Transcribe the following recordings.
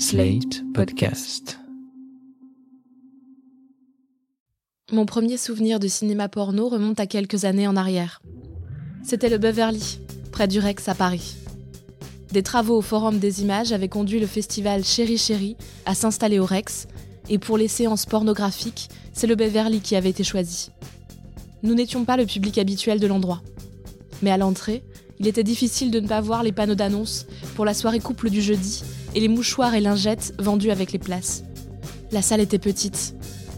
Slate Podcast. Mon premier souvenir de cinéma porno remonte à quelques années en arrière. C'était le Beverly, près du Rex à Paris. Des travaux au Forum des images avaient conduit le festival Chéri Chéri à s'installer au Rex, et pour les séances pornographiques, c'est le Beverly qui avait été choisi. Nous n'étions pas le public habituel de l'endroit. Mais à l'entrée, il était difficile de ne pas voir les panneaux d'annonce pour la soirée couple du jeudi et les mouchoirs et lingettes vendus avec les places. La salle était petite,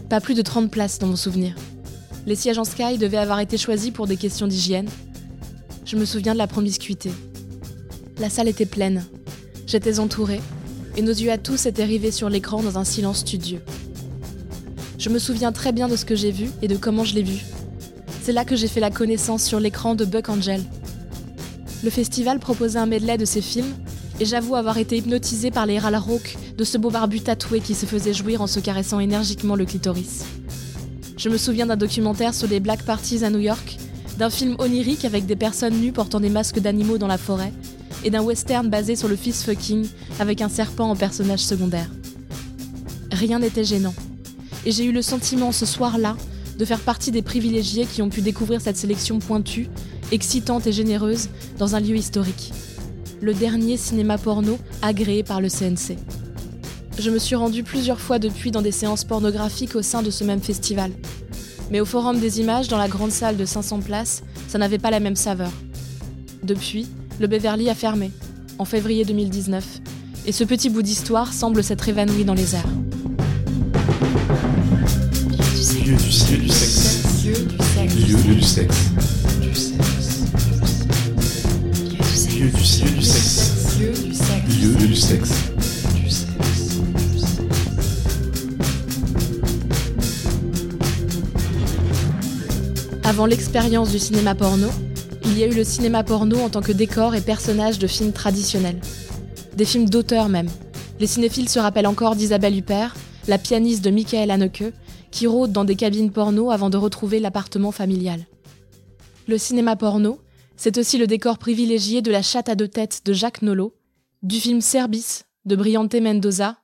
pas plus de 30 places dans mon souvenir. Les sièges en sky devaient avoir été choisis pour des questions d'hygiène. Je me souviens de la promiscuité. La salle était pleine. J'étais entourée, et nos yeux à tous étaient rivés sur l'écran dans un silence studieux. Je me souviens très bien de ce que j'ai vu et de comment je l'ai vu. C'est là que j'ai fait la connaissance sur l'écran de Buck Angel. Le festival proposait un medley de ses films et j'avoue avoir été hypnotisée par les râles rauques de ce beau barbu tatoué qui se faisait jouir en se caressant énergiquement le clitoris. Je me souviens d'un documentaire sur les Black Parties à New York, d'un film onirique avec des personnes nues portant des masques d'animaux dans la forêt, et d'un western basé sur le fist fucking avec un serpent en personnage secondaire. Rien n'était gênant. Et j'ai eu le sentiment ce soir-là de faire partie des privilégiés qui ont pu découvrir cette sélection pointue, excitante et généreuse dans un lieu historique le dernier cinéma porno agréé par le CNC. Je me suis rendue plusieurs fois depuis dans des séances pornographiques au sein de ce même festival. Mais au Forum des images, dans la grande salle de 500 places, ça n'avait pas la même saveur. Depuis, le Beverly a fermé, en février 2019, et ce petit bout d'histoire semble s'être évanoui dans les airs. Lieu du sexe. du sexe. Lieu du sexe. Du sexe. Avant l'expérience du cinéma porno, il y a eu le cinéma porno en tant que décor et personnage de films traditionnels. Des films d'auteur même. Les cinéphiles se rappellent encore d'Isabelle Huppert, la pianiste de Michael Haneke, qui rôde dans des cabines porno avant de retrouver l'appartement familial. Le cinéma porno, c'est aussi le décor privilégié de La chatte à deux têtes de Jacques Nolot, du film Cerbis de Briante Mendoza,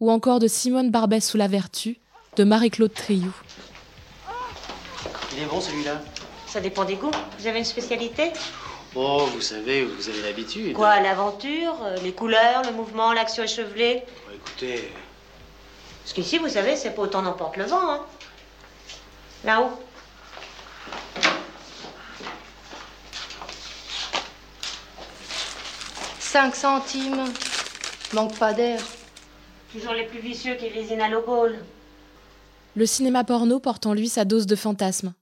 ou encore de Simone Barbès sous la vertu de Marie-Claude Triou. Il est bon celui-là Ça dépend des goûts. Vous avez une spécialité Oh, vous savez, vous avez l'habitude. Quoi, l'aventure, euh, les couleurs, le mouvement, l'action échevelée Bon, Écoutez, Parce qu'ici, vous savez, c'est pas autant n'emporte le vent, hein. Là-haut. Cinq centimes. Manque pas d'air. Toujours les plus vicieux qui lésinent à. Le cinéma porno porte en lui sa dose de fantasme,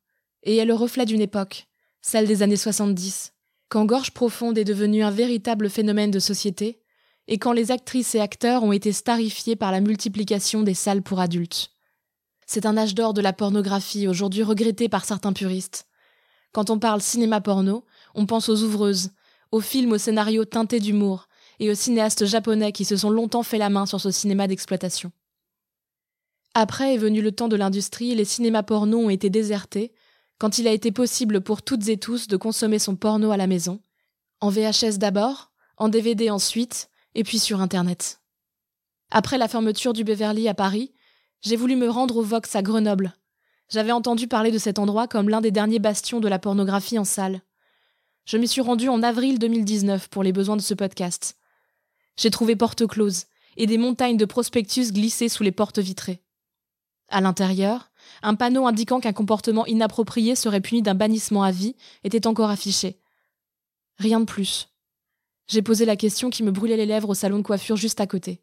et est le reflet d'une époque, celle des années 70, quand Gorge Profonde est devenue un véritable phénomène de société, et quand les actrices et acteurs ont été starifiés par la multiplication des salles pour adultes. C'est un âge d'or de la pornographie, aujourd'hui regretté par certains puristes. Quand on parle cinéma porno, on pense aux ouvreuses, aux films au scénario teinté d'humour, et aux cinéastes japonais qui se sont longtemps fait la main sur ce cinéma d'exploitation. Après est venu le temps de l'industrie les cinémas porno ont été désertés quand il a été possible pour toutes et tous de consommer son porno à la maison, en VHS d'abord, en DVD ensuite, et puis sur Internet. Après la fermeture du Beverly à Paris, j'ai voulu me rendre au Vox à Grenoble. J'avais entendu parler de cet endroit comme l'un des derniers bastions de la pornographie en salle. Je m'y suis rendue en avril 2019 pour les besoins de ce podcast. J'ai trouvé porte close et des montagnes de prospectus glissés sous les portes vitrées. À l'intérieur, un panneau indiquant qu'un comportement inapproprié serait puni d'un bannissement à vie était encore affiché. Rien de plus. J'ai posé la question qui me brûlait les lèvres au salon de coiffure juste à côté.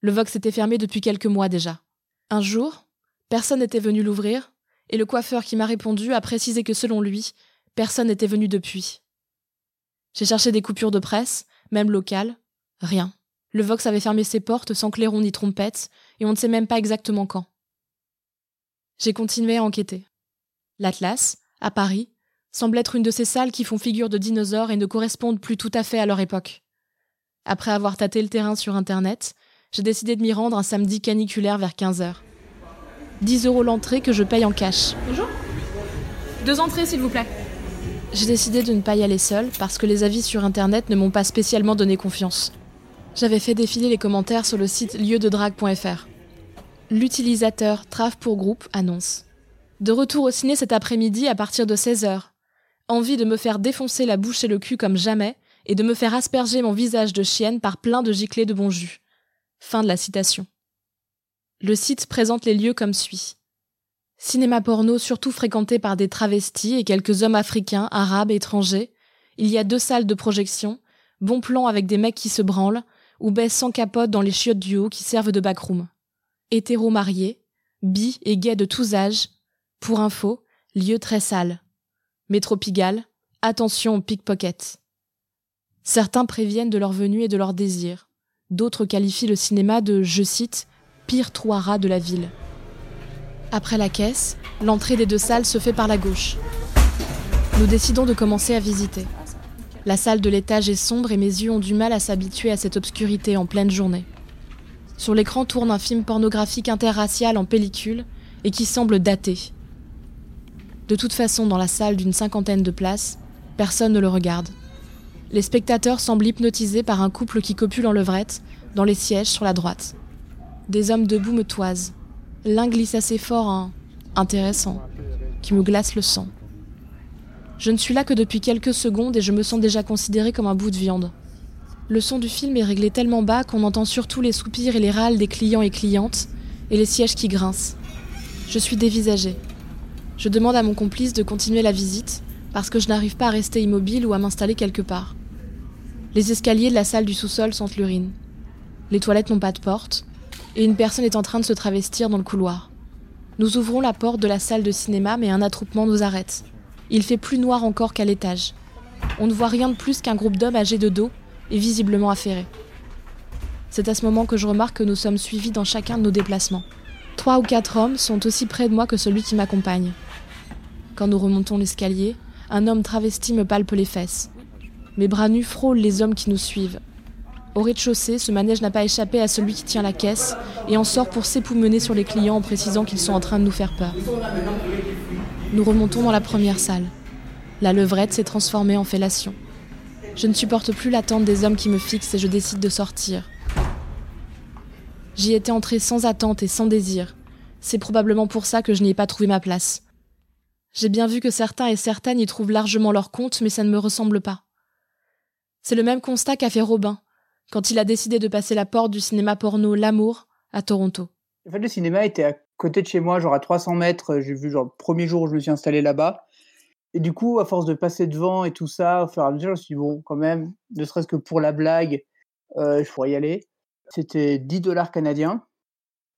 Le Vox était fermé depuis quelques mois déjà. Un jour, personne n'était venu l'ouvrir, et le coiffeur qui m'a répondu a précisé que selon lui, personne n'était venu depuis. J'ai cherché des coupures de presse, même locales, rien. Le Vox avait fermé ses portes sans clairon ni trompette, et on ne sait même pas exactement quand. J'ai continué à enquêter. L'Atlas, à Paris, semble être une de ces salles qui font figure de dinosaures et ne correspondent plus tout à fait à leur époque. Après avoir tâté le terrain sur Internet, j'ai décidé de m'y rendre un samedi caniculaire vers 15h. 10 euros l'entrée que je paye en cash. Bonjour. Deux entrées, s'il vous plaît. J'ai décidé de ne pas y aller seule parce que les avis sur Internet ne m'ont pas spécialement donné confiance. J'avais fait défiler les commentaires sur le site lieudedrague.fr. L'utilisateur Trave pour groupe annonce De retour au ciné cet après-midi à partir de 16h. Envie de me faire défoncer la bouche et le cul comme jamais et de me faire asperger mon visage de chienne par plein de giclées de bon jus. Fin de la citation. Le site présente les lieux comme suit. Cinéma porno surtout fréquenté par des travestis et quelques hommes africains, arabes, étrangers. Il y a deux salles de projection, bon plan avec des mecs qui se branlent, ou baissent sans capote dans les chiottes du haut qui servent de backroom. Hétéro mariés, bi et gays de tous âges. Pour info, lieu très sale. Métro Pigalle, attention aux pickpockets. Certains préviennent de leur venue et de leur désir. D'autres qualifient le cinéma de, je cite, pire trou à de la ville. Après la caisse, l'entrée des deux salles se fait par la gauche. Nous décidons de commencer à visiter. La salle de l'étage est sombre et mes yeux ont du mal à s'habituer à cette obscurité en pleine journée. Sur l'écran tourne un film pornographique interracial en pellicule et qui semble daté. De toute façon, dans la salle d'une cinquantaine de places, personne ne le regarde. Les spectateurs semblent hypnotisés par un couple qui copule en levrette, dans les sièges sur la droite. Des hommes debout me toisent. L'un glisse assez fort un intéressant, qui me glace le sang. Je ne suis là que depuis quelques secondes et je me sens déjà considéré comme un bout de viande. Le son du film est réglé tellement bas qu'on entend surtout les soupirs et les râles des clients et clientes, et les sièges qui grincent. Je suis dévisagée. Je demande à mon complice de continuer la visite, parce que je n'arrive pas à rester immobile ou à m'installer quelque part. Les escaliers de la salle du sous-sol sentent l'urine. Les toilettes n'ont pas de porte, et une personne est en train de se travestir dans le couloir. Nous ouvrons la porte de la salle de cinéma, mais un attroupement nous arrête. Il fait plus noir encore qu'à l'étage. On ne voit rien de plus qu'un groupe d'hommes âgés de dos et visiblement affairés. C'est à ce moment que je remarque que nous sommes suivis dans chacun de nos déplacements. Trois ou quatre hommes sont aussi près de moi que celui qui m'accompagne. Quand nous remontons l'escalier, un homme travesti me palpe les fesses. Mes bras nus frôlent les hommes qui nous suivent. Au rez-de-chaussée, ce manège n'a pas échappé à celui qui tient la caisse et en sort pour s'époumener sur les clients en précisant qu'ils sont en train de nous faire peur. Nous remontons dans la première salle. La levrette s'est transformée en fellation. Je ne supporte plus l'attente des hommes qui me fixent et je décide de sortir. J'y étais entrée sans attente et sans désir. C'est probablement pour ça que je n'y ai pas trouvé ma place. J'ai bien vu que certains et certaines y trouvent largement leur compte, mais ça ne me ressemble pas. C'est le même constat qu'a fait Robin, quand il a décidé de passer la porte du cinéma porno L'Amour à Toronto. Le cinéma était à côté de chez moi, genre à 300 mètres. J'ai vu, genre, le premier jour où je me suis installé là-bas. Et du coup, à force de passer devant et tout ça, au fur et à mesure, je me suis dit, bon, quand même, ne serait-ce que pour la blague, euh, je pourrais y aller. C'était 10 dollars canadiens.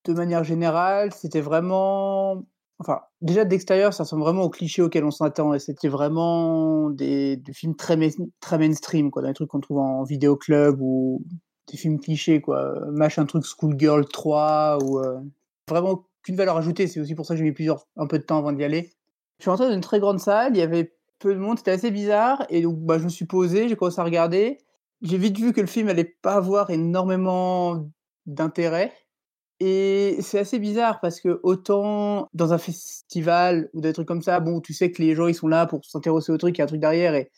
De manière générale, c'était vraiment. Enfin, déjà d'extérieur, ça ressemble vraiment au cliché auquel on s'attend. Et c'était vraiment des, films très, très mainstream, quoi. Des trucs qu'on trouve en vidéoclub ou des films clichés, quoi. Machin truc Schoolgirl 3 ou. Euh, vraiment qu'une valeur ajoutée. C'est aussi pour ça que j'ai mis plusieurs, un peu de temps avant d'y aller. Je suis rentré dans une très grande salle, il y avait peu de monde, c'était assez bizarre. Et donc, bah, je me suis posé, j'ai commencé à regarder. J'ai vite vu que le film allait pas avoir énormément d'intérêt. Et c'est assez bizarre parce que autant dans un festival ou des trucs comme ça, bon, tu sais que les gens ils sont là pour s'intéresser au truc, il y a un truc derrière et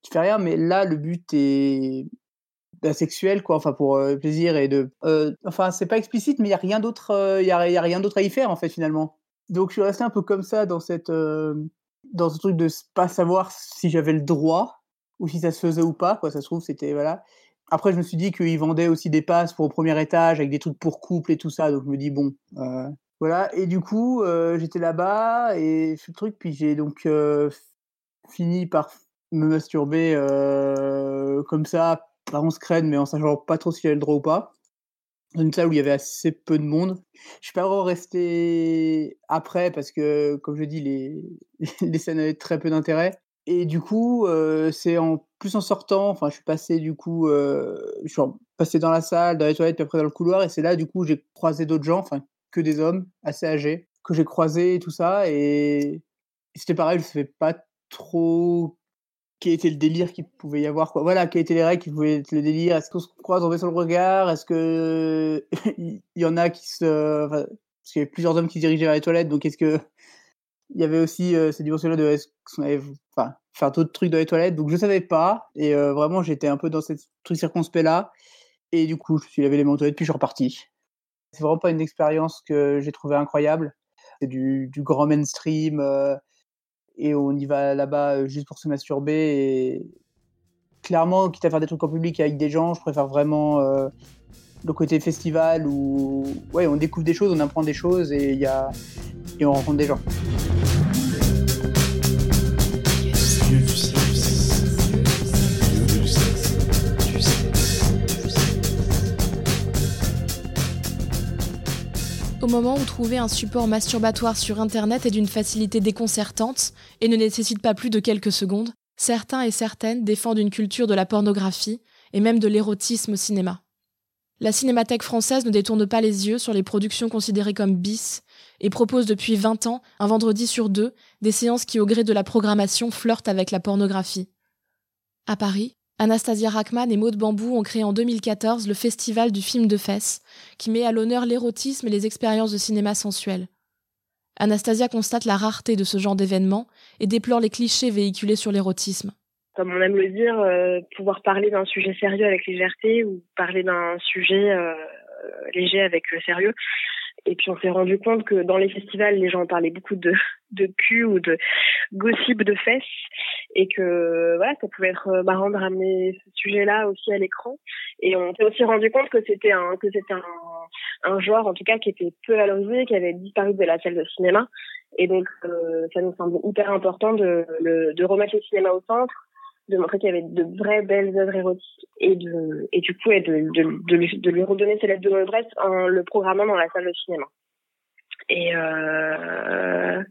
tu fais rien. Mais là, le but est sexuel quoi enfin pour euh, plaisir et de euh, enfin c'est pas explicite mais il y a rien d'autre euh, y, a, rien d'autre à y faire en fait finalement donc je suis resté un peu comme ça dans cette dans ce truc de pas savoir si j'avais le droit ou si ça se faisait ou pas quoi. Ça se trouve c'était voilà. Après je me suis dit qu'ils vendaient aussi des passes pour au premier étage avec des trucs pour couple et tout ça. Donc je me dis bon voilà. Et du coup j'étais là-bas et ce truc puis j'ai donc fini par me masturber comme ça par on se craigne, mais en sachant pas trop s'il y avait le droit ou pas. Une salle où il y avait assez peu de monde. Je suis pas vraiment resté après parce que, comme je dis, les, les scènes avaient très peu d'intérêt. Et du coup, euh, c'est en plus en sortant, enfin, je suis passé du coup, euh, je suis passé dans la salle, dans les toilettes, puis après dans le couloir, et c'est là du coup j'ai croisé d'autres gens, enfin que des hommes assez âgés que j'ai croisés et tout ça, et, c'était pareil, je savais pas trop quel était le délire qu'il pouvait y avoir quoi voilà quelles étaient les règles qui pouvaient être le délire? Est-ce qu'on se croise en baissant le regard? Est-ce que il y en a qui se parce qu'il y avait plusieurs hommes qui dirigeaient vers les toilettes donc est-ce que il y avait aussi euh, cette dimension là de est-ce qu'on allait enfin, faire d'autres trucs dans les toilettes? Donc je savais pas et euh, vraiment j'étais un peu dans cette truc circonspect là Et du coup, je me suis lavé les mains et puis je suis reparti. C'est vraiment pas une expérience que j'ai trouvée incroyable. C'est du, du, grand mainstream euh, et on y va là-bas euh, juste pour se masturber. Et clairement, quitte à faire des trucs en public avec des gens, je préfère vraiment euh, le côté festival où ouais, on découvre des choses, on apprend des choses et, y a... et on rencontre des gens. Moment où trouver un support masturbatoire sur Internet est d'une facilité déconcertante et ne nécessite pas plus de quelques secondes, certains et certaines défendent une culture de la pornographie et même de l'érotisme au cinéma. La Cinémathèque française ne détourne pas les yeux sur les productions considérées comme bis et propose depuis 20 ans, un vendredi sur deux, des séances qui, au gré de la programmation, flirtent avec la pornographie. À Paris, Anastasia Rachman et Maud Bambou ont créé en 2014 le Festival du film de fesses, qui met à l'honneur l'érotisme et les expériences de cinéma sensuel. Anastasia constate la rareté de ce genre d'événement et déplore les clichés véhiculés sur l'érotisme. Comme on aime le dire, euh, pouvoir parler d'un sujet sérieux avec légèreté ou parler d'un sujet euh, léger avec sérieux, et puis on s'est rendu compte que dans les festivals, les gens parlaient beaucoup de, de cul ou de gossip de fesses et que voilà, ça pouvait être marrant de ramener ce sujet-là aussi à l'écran. Et on s'est aussi rendu compte que c'était un que c'était un, un genre en tout cas qui était peu valorisé, qui avait disparu de la salle de cinéma. Et donc euh, ça nous semble hyper important de, de remettre le cinéma au centre de montrer qu'il y avait de vraies belles œuvres érotiques et de et du coup et de, de, de, lui, de lui redonner ses lettres de noblesse en le programmant dans la salle de cinéma. Et euh,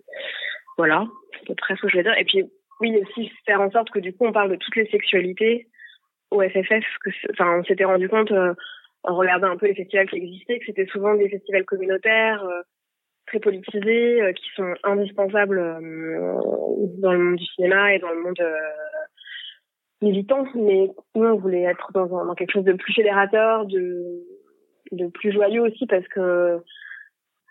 voilà, c'est très ce que je vais dire. Et puis oui aussi faire en sorte que du coup on parle de toutes les sexualités au FFF. Que enfin on s'était rendu compte euh, en regardant un peu les festivals qui existaient que c'était souvent des festivals communautaires. Euh, très politisés euh, qui sont indispensables dans le monde du cinéma et dans le monde militant, mais nous, on voulait être dans, dans, quelque chose de plus fédérateur, de, plus joyeux aussi, parce que,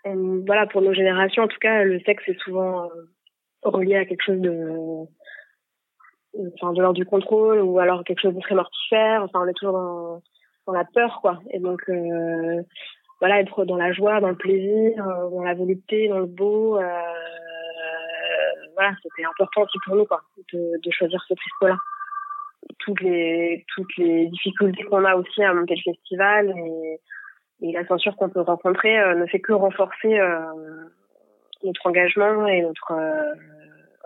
voilà, pour nos générations, en tout cas, le sexe est souvent euh, relié à quelque chose de, enfin, de l'ordre du contrôle, ou alors quelque chose de très mortifère. Enfin, on est toujours dans, la peur, quoi. Et donc, euh, voilà, être dans la joie, dans le plaisir, euh, dans la volupté, dans le beau. Euh, voilà, c'était important aussi pour nous, quoi, de, choisir ce trispo-là toutes les toutes les difficultés qu'on a aussi à monter le festival et, et la censure qu'on peut rencontrer euh, ne fait que renforcer euh, notre engagement et notre euh,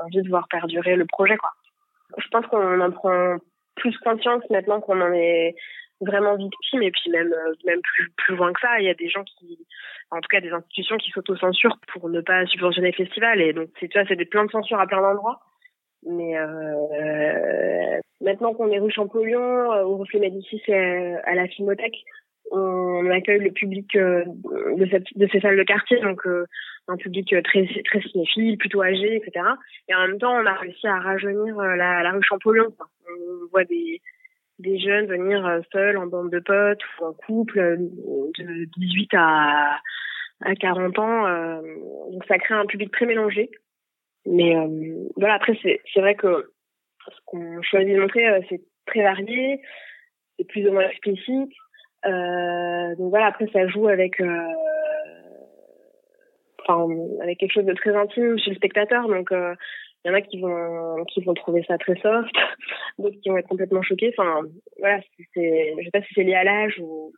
envie de voir perdurer le projet quoi. Je pense qu'on en prend plus conscience maintenant qu'on en est vraiment victime et puis même même plus plus loin que ça il y a des gens qui en tout cas des institutions qui s'autocensurent pour ne pas subventionner le festival et donc c'est tu vois c'est des plans de censure à plein d'endroits mais euh, maintenant qu'on est rue Champollion, euh, au Reflet Médicis et à, la Filmothèque, on accueille le public euh, de, cette, de ces salles de quartier, donc euh, un public très très cinéphile, plutôt âgé, etc. Et en même temps, on a réussi à rajeunir la, la rue Champollion. On voit des des jeunes venir seuls en bande de potes ou en couple de 18 à à 40 ans. donc ça crée un public très mélangé. Mais euh, voilà, après, c'est, vrai que ce qu'on choisit de montrer, euh, c'est très varié, c'est plus ou moins explicite. Euh, donc voilà, après, ça joue avec, enfin, avec quelque chose de très intime chez le spectateur. Donc, il y en a qui vont, qui vont trouver ça très soft, d'autres qui vont être complètement choqués. Enfin, voilà, c'est, je sais pas si c'est lié à l'âge ou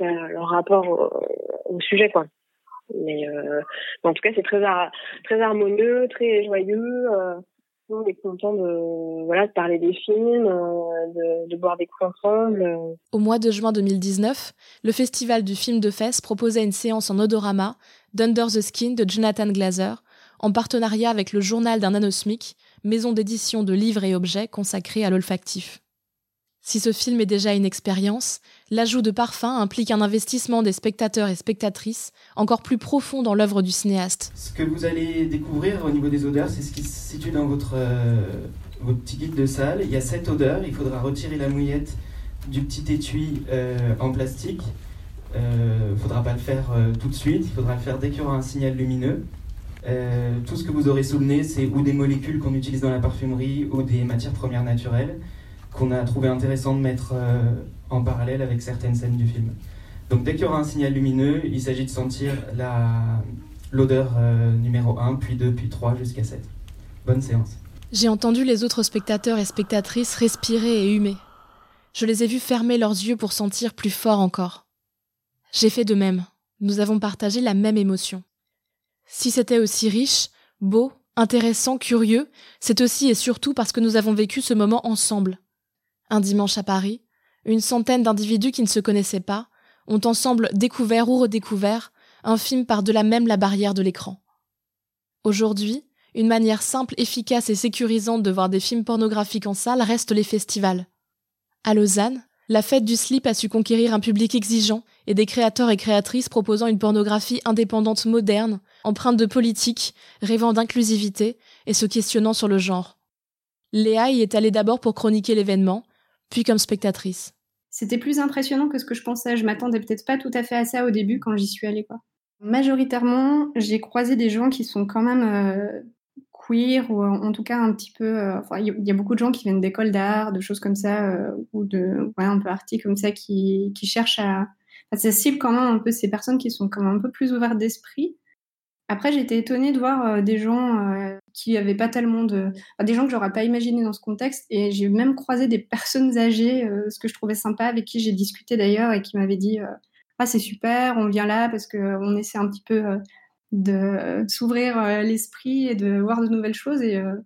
leur rapport au, au sujet, quoi. Mais euh, en tout cas, c'est très très harmonieux, très joyeux. Euh, on est content de voilà de parler des films, euh, de, de boire des coups ensemble. Au mois de juin 2019, le festival du film de fesses proposait une séance en odorama d'Under the Skin de Jonathan Glazer, en partenariat avec le journal d'un anosmic, maison d'édition de livres et objets consacrée à l'olfactif. Si ce film est déjà une expérience, l'ajout de parfum implique un investissement des spectateurs et spectatrices encore plus profond dans l'œuvre du cinéaste. Ce que vous allez découvrir au niveau des odeurs, c'est ce qui se situe dans votre, euh, petit guide de salle. Il y a sept odeurs, il faudra retirer la mouillette du petit étui euh, en plastique. Il euh, ne faudra pas le faire tout de suite, il faudra le faire dès qu'il y aura un signal lumineux. tout ce que vous aurez sous le nez, c'est ou des molécules qu'on utilise dans la parfumerie ou des matières premières naturelles. Qu'on a trouvé intéressant de mettre en parallèle avec certaines scènes du film. Donc dès qu'il y aura un signal lumineux, il s'agit de sentir l'odeur numéro 1, puis 2, puis 3 jusqu'à 7. Bonne séance. J'ai entendu les autres spectateurs et spectatrices respirer et humer. Je les ai vus fermer leurs yeux pour sentir plus fort encore. J'ai fait de même. Nous avons partagé la même émotion. Si c'était aussi riche, beau, intéressant, curieux, c'est aussi et surtout parce que nous avons vécu ce moment ensemble. Un dimanche à Paris, une centaine d'individus qui ne se connaissaient pas ont ensemble découvert ou redécouvert un film par-delà même la barrière de l'écran. Aujourd'hui, une manière simple, efficace et sécurisante de voir des films pornographiques en salle reste les festivals. À Lausanne, la fête du slip a su conquérir un public exigeant et des créateurs et créatrices proposant une pornographie indépendante moderne, empreinte de politique, rêvant d'inclusivité et se questionnant sur le genre. Léa y est allée d'abord pour chroniquer l'événement, puis comme spectatrice. C'était plus impressionnant que ce que je pensais. Je m'attendais peut-être pas tout à fait à ça au début quand j'y suis allée. Quoi. Majoritairement, j'ai croisé des gens qui sont quand même euh, queer ou en tout cas un petit peu. Euh, il y, a beaucoup de gens qui viennent d'écoles d'art, de choses comme ça, euh, ou de ouais, un peu arty comme ça, qui, qui cherchent à. Ça cible quand même un peu ces personnes qui sont quand même un peu plus ouvertes d'esprit. Après, j'étais étonnée de voir euh, des gens qui n'avaient pas tellement de. Des gens que j'aurais pas imaginé dans ce contexte. Et j'ai même croisé des personnes âgées, ce que je trouvais sympa, avec qui j'ai discuté d'ailleurs et qui m'avaient dit Ah, c'est super, on vient là parce qu'on essaie un petit peu de, s'ouvrir euh, l'esprit et de voir de nouvelles choses. Et, euh,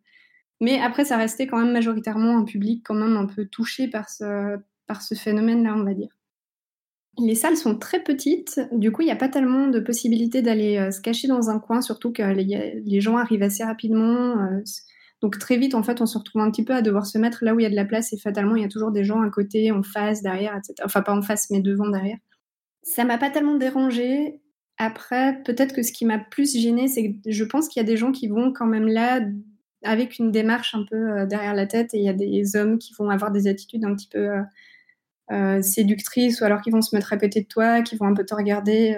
mais après, ça restait quand même majoritairement un public quand même un peu touché par ce, par ce phénomène-là, on va dire. Les salles sont très petites, du coup, il n'y a pas tellement de possibilités d'aller euh, se cacher dans un coin, surtout que les, gens arrivent assez rapidement. donc très vite, en fait, on se retrouve un petit peu à devoir se mettre là où il y a de la place et fatalement, il y a toujours des gens à côté, en face, derrière, etc. Enfin, pas en face, mais devant, derrière. Ça m'a pas tellement dérangé. Après, peut-être que ce qui m'a plus gêné, c'est que je pense qu'il y a des gens qui vont quand même là avec une démarche un peu euh, derrière la tête et il y a des hommes qui vont avoir des attitudes un petit peu euh, euh, séductrices ou alors qui vont se mettre à côté de toi, qui vont un peu te regarder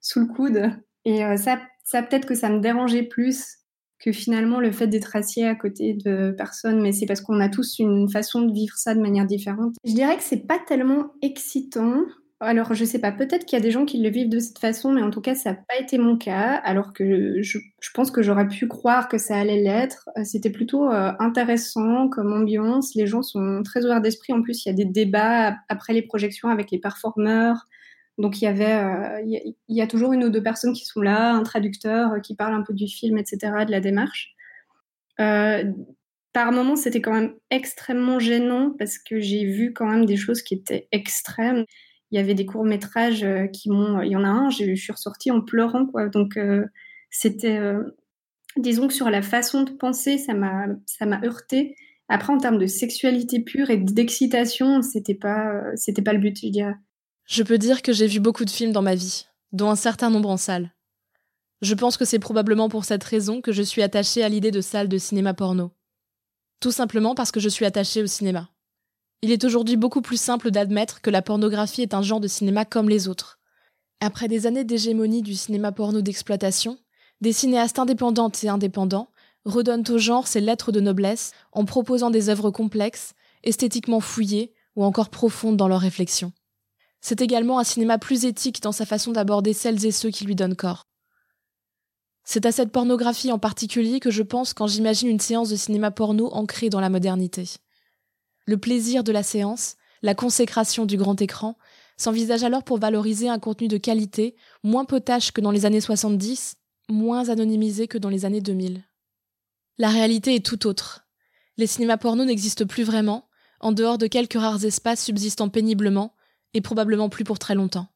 sous le coude. Et ça, ça peut-être que ça me dérangeait plus que finalement le fait d'être assis à côté de personnes, mais c'est parce qu'on a tous une façon de vivre ça de manière différente. Je dirais que c'est pas tellement excitant alors, je sais pas, peut-être qu'il y a des gens qui le vivent de cette façon, mais en tout cas, ça n'a pas été mon cas. Alors que je, pense que j'aurais pu croire que ça allait l'être. Euh, c'était plutôt euh, intéressant comme ambiance. Les gens sont très ouverts d'esprit. En plus, il y a des débats après les projections avec les performeurs. Donc, il y avait, euh, il, y a, toujours une ou deux personnes qui sont là, un traducteur qui parle un peu du film, etc., de la démarche. par moments, c'était quand même extrêmement gênant parce que j'ai vu quand même des choses qui étaient extrêmes il y avait des courts métrages euh, qui m'ont. Il y en a un, je suis ressortie en pleurant, quoi. Donc, euh, c'était. Euh, disons que sur la façon de penser, ça m'a, ça m'a heurté. Après, en termes de sexualité pure et d'excitation, c'était pas, c'était pas le but, je dirais. Je peux dire que j'ai vu beaucoup de films dans ma vie, dont un certain nombre en salle. Je pense que c'est probablement pour cette raison que je suis attachée à l'idée de salle de cinéma porno. Tout simplement parce que je suis attachée au cinéma. Il est aujourd'hui beaucoup plus simple d'admettre que la pornographie est un genre de cinéma comme les autres. Après des années d'hégémonie du cinéma porno d'exploitation, des cinéastes indépendantes et indépendants redonnent au genre ses lettres de noblesse en proposant des œuvres complexes, esthétiquement fouillées ou encore profondes dans leur réflexion. C'est également un cinéma plus éthique dans sa façon d'aborder celles et ceux qui lui donnent corps. C'est à cette pornographie en particulier que je pense quand j'imagine une séance de cinéma porno ancrée dans la modernité. Le plaisir de la séance, la consécration du grand écran, s'envisage alors pour valoriser un contenu de qualité, moins potache que dans les années 70, moins anonymisé que dans les années 2000. La réalité est tout autre. Les cinémas porno n'existent plus vraiment, en dehors de quelques rares espaces subsistant péniblement, et probablement plus pour très longtemps.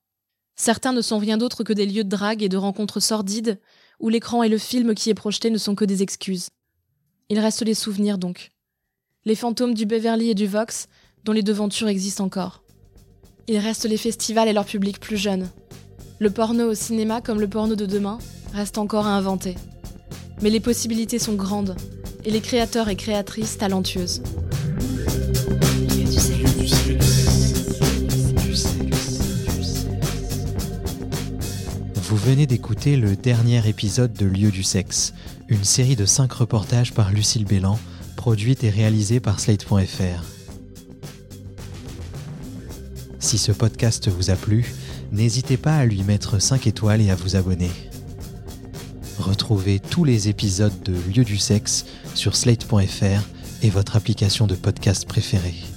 Certains ne sont rien d'autre que des lieux de drague et de rencontres sordides, où l'écran et le film qui est projeté ne sont que des excuses. Il reste les souvenirs donc les fantômes du Beverly et du Vox, dont les devantures existent encore. Il reste les festivals et leur public plus jeune. Le porno au cinéma, comme le porno de demain, reste encore à inventer. Mais les possibilités sont grandes, et les créateurs et créatrices talentueuses. Vous venez d'écouter le dernier épisode de Lieu du sexe, une série de cinq reportages par Lucille Bélan produite et réalisée par slate.fr. Si ce podcast vous a plu, n'hésitez pas à lui mettre 5 étoiles et à vous abonner. Retrouvez tous les épisodes de Lieu du sexe sur slate.fr et votre application de podcast préférée.